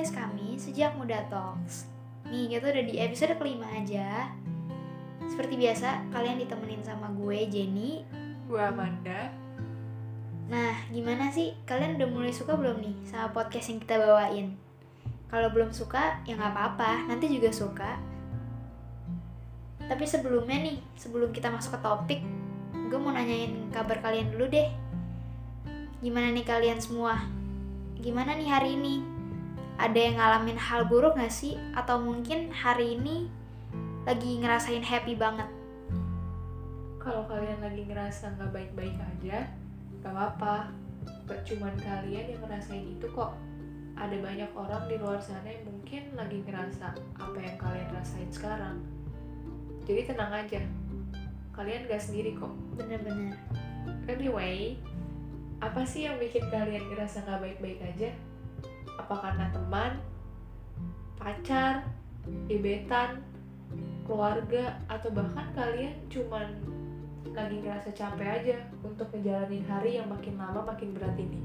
podcast kami Sejak Muda Talks. Nih, kita udah di episode kelima aja. Seperti biasa, kalian ditemenin sama gue, Jenny. Gue Amanda. Nah, gimana sih? Kalian udah mulai suka belum nih sama podcast yang kita bawain? Kalau belum suka, ya nggak apa-apa, nanti juga suka. Tapi sebelumnya nih, sebelum kita masuk ke topik, gue mau nanyain kabar kalian dulu deh. Gimana nih kalian semua? Gimana nih hari ini? Ada yang ngalamin hal buruk gak sih? Atau mungkin hari ini lagi ngerasain happy banget? Kalau kalian lagi ngerasa nggak baik-baik aja, gak apa-apa. Gak cuman kalian yang ngerasain itu kok. Ada banyak orang di luar sana yang mungkin lagi ngerasa apa yang kalian rasain sekarang. Jadi tenang aja. Kalian gak sendiri kok. Bener-bener. Anyway, apa sih yang bikin kalian ngerasa gak baik-baik aja? Apa karena teman, pacar, gebetan, keluarga, atau bahkan kalian cuman lagi ngerasa capek aja untuk ngejalanin hari yang makin lama makin berat ini?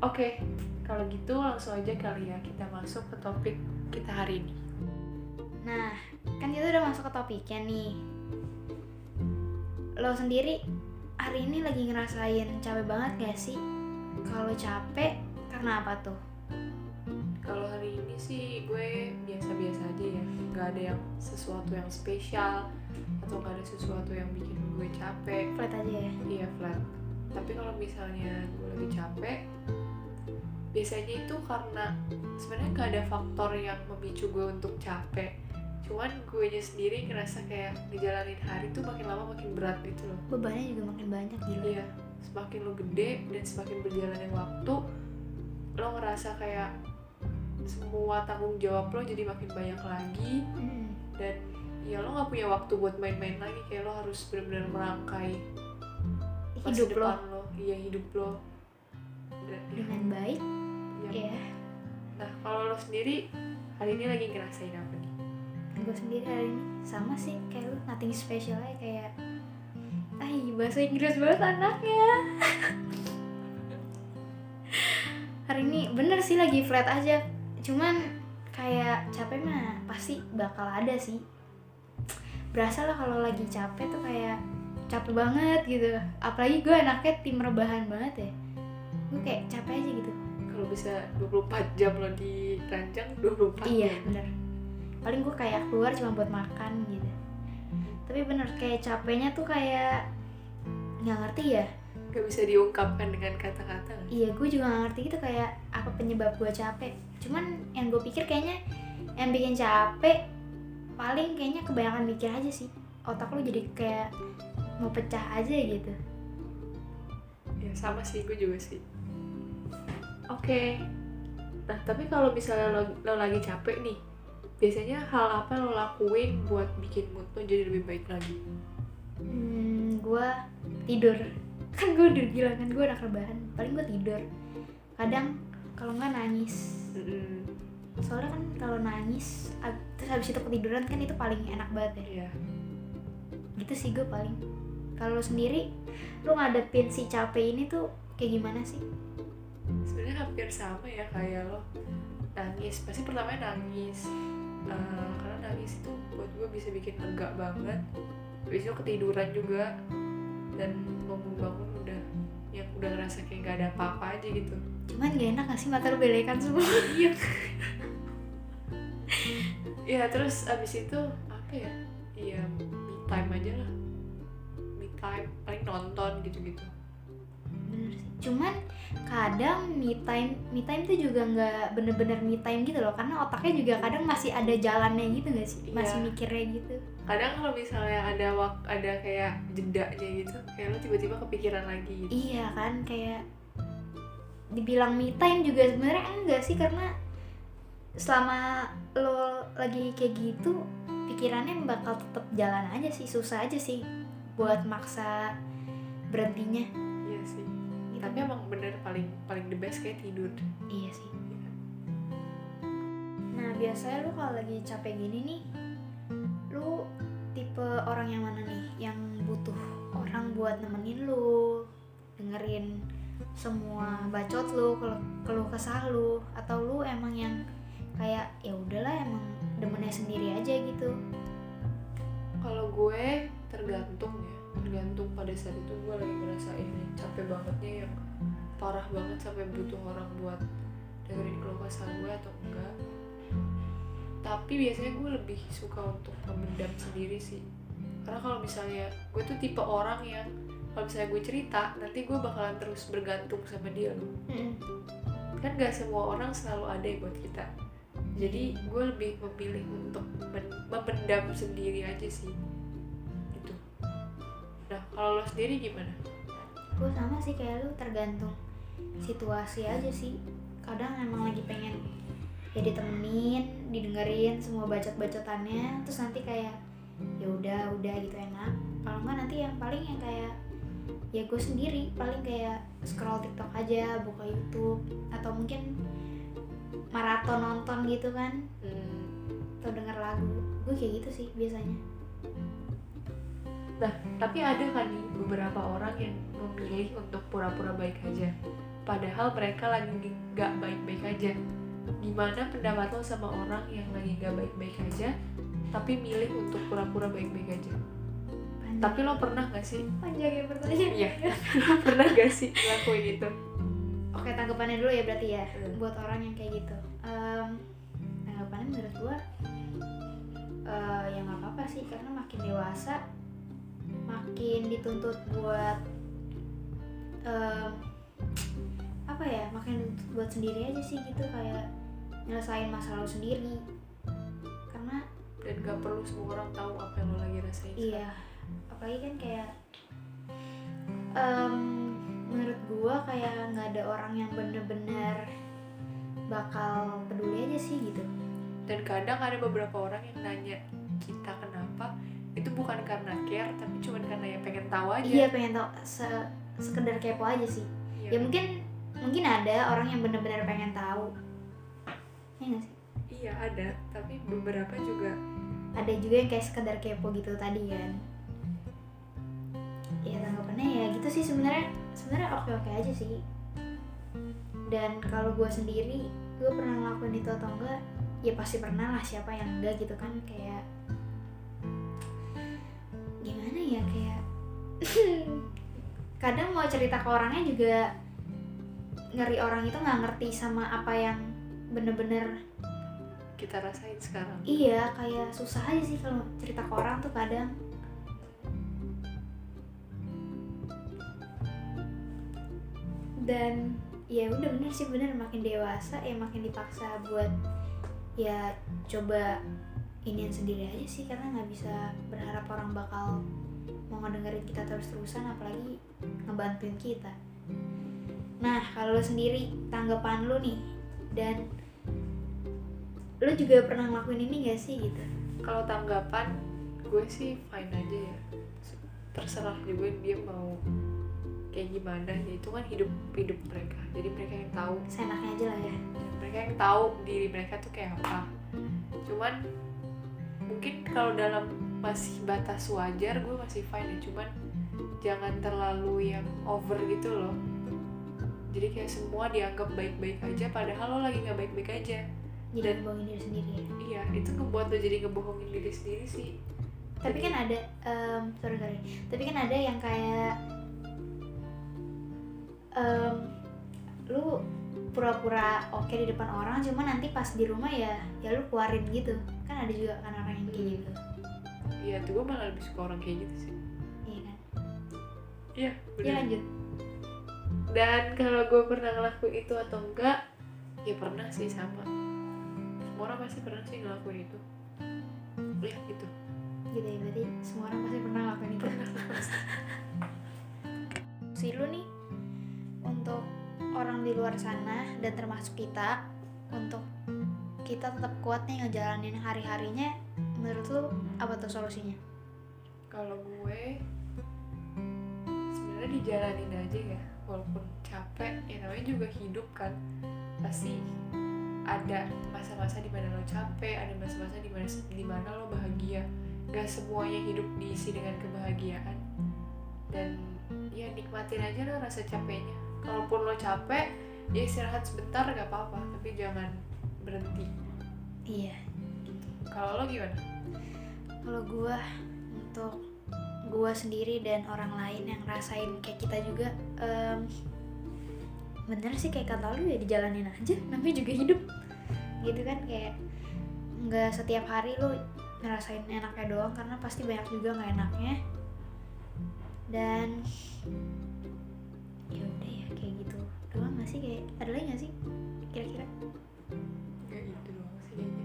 Oke, kalau gitu langsung aja kali ya kita masuk ke topik kita hari ini. Nah, kan kita udah masuk ke topiknya nih. Lo sendiri hari ini lagi ngerasain capek banget gak sih? Kalau capek, karena apa tuh? Kalau hari ini sih gue biasa-biasa aja ya, nggak ada yang sesuatu yang spesial atau nggak ada sesuatu yang bikin gue capek. Flat aja ya? Iya flat. Tapi kalau misalnya gue lagi capek, biasanya itu karena sebenarnya nggak ada faktor yang memicu gue untuk capek. Cuman gue nya sendiri ngerasa kayak ngejalanin hari tuh makin lama makin berat gitu loh. Bebannya juga makin banyak gila. Iya, semakin lo gede dan semakin berjalannya waktu, lo ngerasa kayak semua tanggung jawab lo jadi makin banyak lagi Hmm, dan ya lo nggak punya waktu buat main-main lagi kayak lo harus benar-benar merangkai Hidup lo lo. iya hidup lo dan ya, dengan baik, ya. ya. nah kalau lo sendiri hari ini lagi ngerasain apa nih Gue sendiri hari ini sama sih, kayak lu nothing special aja kayak Ay, bahasa Inggris banget anaknya Hari ini bener sih lagi flat aja. Cuman kayak capek mah pasti bakal ada sih. Berasa lah kalau lagi capek tuh kayak capek banget gitu. Apalagi gue anaknya tim rebahan banget ya. Gue kayak capek aja gitu. Kalau bisa 24 jam lo di ranjang 24 Iya jam. bener. Paling gue kayak keluar cuma buat makan gitu. Tapi bener kayak capeknya tuh kayak nggak ngerti ya gak bisa diungkapkan dengan kata-kata. Nggak? Iya gue juga nggak ngerti gitu kayak apa penyebab gue capek. Cuman yang gue pikir kayaknya yang bikin capek Paling kayaknya kebanyakan mikir aja sih. Otak lu jadi kayak mau pecah aja gitu. Ya sama sih gue juga sih. Oke. Nah tapi kalau misalnya lo, lo lagi capek nih biasanya hal apa lo lakuin buat bikin mood lo jadi lebih baik lagi? Hmm, gue tidur Kan gue udah gila kan, gue anak rebahan. Paling gue tidur. Kadang kalau nggak nangis. Soalnya kan kalau nangis terus habis itu ketiduran kan itu paling enak banget ya. Iya. gitu sih gue paling. Kalau sendiri lu ngadepin si capek ini tuh kayak gimana sih? Sebenarnya hampir sama ya kayak lo. Nangis. Pasti pertamanya nangis. Eh, karena nangis itu buat gue bisa bikin lega banget. Habis itu ketiduran juga dan bangun-bangun udah yang udah ngerasa kayak gak ada apa-apa aja gitu. Cuman gak enak gak sih mata lu belekan semua? Iya. Ya terus abis itu apa ya? Iya me time aja lah. Me time paling nonton gitu-gitu. Bener sih cuman kadang me time me time tuh juga nggak bener-bener me time gitu loh karena otaknya juga kadang masih ada jalannya gitu gak sih? Masih Iya. mikirnya gitu. Kadang kalau misalnya ada wak ada kayak jedanya gitu kayak lo tiba-tiba kepikiran lagi gitu. Iya kan kayak dibilang me time juga sebenarnya enggak sih karena selama lo lagi kayak gitu pikirannya bakal tetap jalan aja sih susah aja sih buat maksa berhentinya. Iya sih tapi emang bener paling paling the best kayak tidur. Iya sih. Nah biasanya lu kalau lagi capek gini nih lu tipe orang yang mana nih? Yang butuh orang buat nemenin lu dengerin semua bacot lu keluh, keluh kesah lu atau lu emang yang kayak ya udahlah emang demennya sendiri aja gitu? Kalau gue tergantung ya tergantung pada saat itu gue lagi ngerasain yang capek bangetnya yang parah banget sampai butuh orang buat dengerin keluh kesah gue atau enggak. Tapi biasanya gue lebih suka untuk memendam sendiri sih. Karena kalau misalnya gue tuh tipe orang yang kalau misalnya gue cerita nanti gue bakalan terus bergantung sama dia. Loh kan gak semua orang selalu ada yang buat kita. Jadi gue lebih memilih untuk men- memendam sendiri aja sih kalau lo sendiri gimana? Gue sama sih kayak lu tergantung situasi aja sih. Kadang emang lagi pengen ya ditemenin didengerin semua bacot-bacotannya terus nanti kayak ya udah udah gitu enak. Kalau nggak nanti yang paling yang kayak ya gue sendiri paling kayak scroll TikTok aja buka YouTube atau mungkin maraton nonton gitu kan hmm, atau denger lagu. Gue kayak gitu sih biasanya nah tapi ada kan nih beberapa orang yang memilih untuk pura-pura baik aja padahal mereka lagi nggak baik-baik aja gimana pendapat lo sama orang yang lagi nggak baik-baik aja tapi milih untuk pura-pura baik-baik aja Panjang. tapi lo pernah gak sih panjangin pertanyaan Iya. pernah gak sih ngelakuin itu Oke tanggapannya dulu ya berarti ya Hmm. buat orang yang kayak gitu. Em, tanggapannya menurut gua eh, ya nggak apa-apa sih karena makin dewasa makin dituntut buat em, apa ya makin dituntut buat sendiri aja sih gitu kayak nyelesain masalah lu sendiri. Karena dan gak perlu semua orang tahu apa yang lo lagi rasain Iya, apalagi kan kayak em, menurut gua kayak nggak ada orang yang bener-bener bakal peduli aja sih gitu. dan kadang ada beberapa orang yang nanya kita kenapa itu bukan karena care tapi cuma karena ya pengen tahu aja Iya pengen tau se- sekedar kepo aja sih. Iya. Ya mungkin mungkin ada orang yang bener-bener pengen tahu. Ya nggak sih? iya ada tapi beberapa juga Ada juga yang kayak sekedar kepo gitu tadi kan. Ya tanggapannya ya gitu sih sebenarnya sebenarnya oke-oke aja sih. Dan kalau gue sendiri gue pernah ngelakuin itu atau enggak ya pasti pernah lah siapa yang enggak gitu kan kayak ya kayak kadang mau cerita ke orangnya juga ngeri orang itu nggak ngerti sama apa yang bener-bener kita rasain sekarang. Iya kayak susah aja sih kalau cerita ke orang tuh kadang. Dan ya udah bener sih bener. Makin dewasa ya makin dipaksa buat ya coba inian sendiri aja sih karena nggak bisa berharap orang bakal mau ngedengerin kita terus-terusan apalagi ngebantuin kita. Nah kalau lu sendiri tanggapan lu nih dan lu juga pernah ngelakuin ini gak sih gitu? Kalau tanggapan gue sih fine aja ya. Terserah juga dia mau kayak gimana ya itu kan hidup hidup mereka. Jadi mereka yang tahu. Seenaknya aja lah ya. Mereka yang tahu diri mereka tuh kayak apa. Cuman mungkin kalau dalam masih batas wajar gue masih fine ya. Cuman jangan terlalu yang over gitu loh. Jadi kayak semua dianggap baik-baik aja padahal lo lagi nggak baik-baik aja. Jadi Dan- ngebohongin diri sendiri ya? iya itu ngebuat lo jadi ngebohongin diri sendiri sih. Tapi kan ada em, sorry sorry. Tapi kan ada yang kayak em, lu pura-pura oke di depan orang cuma nanti pas di rumah ya ya lu keluarin gitu. Kan ada juga kan orang yang kayak gitu iya tuh gue malah lebih suka orang kayak gitu sih. Iya kan? Iya ya bener. lanjut. Dan kalau gue pernah ngelakuin itu atau enggak ya pernah sih sama. Semua orang pasti pernah sih ngelakuin itu. Ya gitu. Gitu ya berarti semua orang pasti pernah ngelakuin itu. Si lu nih untuk orang di luar sana dan termasuk kita untuk kita tetap kuat nih ngejalanin hari-harinya menurut lu apa tuh solusinya? Kalau gue sebenarnya dijalanin aja ya walaupun capek ya namanya juga hidup kan. Pasti ada masa-masa di mana lo capek ada masa-masa di mana di mana lo bahagia. Gak semuanya hidup diisi dengan kebahagiaan. Dan ya nikmatin aja lah rasa capeknya. Kalaupun lo capek ya istirahat sebentar gak apa-apa. Tapi jangan berhenti. Iya. Kalau lo gimana kalau gua untuk gua sendiri dan orang lain yang rasain kayak kita juga em, bener sih kayak kata lu ya dijalanin aja namanya juga hidup. Gitu kan kayak nggak setiap hari lu ngerasain enaknya doang karena pasti banyak juga nggak enaknya. Dan ya udah ya kayak gitu doang nggak sih kayak ada lagi nggak sih kira-kira? Gak gitu doang sih kayaknya.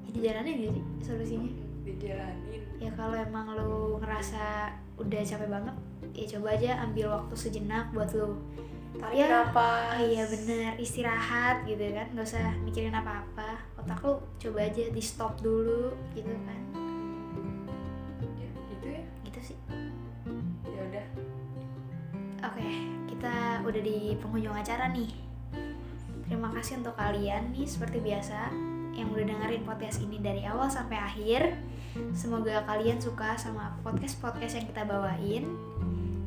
Ya dijalanin gak sih solusinya dijalanin. Ya kalau emang lu ngerasa udah capek banget ya coba aja ambil waktu sejenak buat lu. Tarik Ya, napas oh iya bener istirahat gitu kan nggak usah mikirin apa-apa. Otak lu coba aja di stop dulu gitu kan. Ya gitu ya. Gitu sih. Ya udah. Oke kita udah di penghujung acara nih. Terima kasih untuk kalian nih seperti biasa yang udah dengerin podcast ini dari awal sampai akhir. Semoga kalian suka sama podcast-podcast yang kita bawain.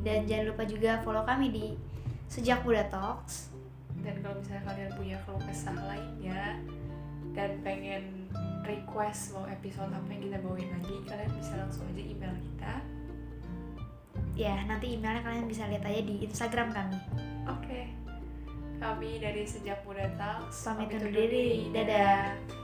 Dan jangan lupa juga follow kami di Sejak Muda Talks. Dan kalau misalnya kalian punya keluh kesah lainnya dan pengen request mau episode apa yang kita bawain lagi kalian bisa langsung aja email kita. Ya nanti emailnya kalian bisa lihat aja di Instagram kami. Oke. Kami dari sejak muda talks. Pamit undur diri. Dadah.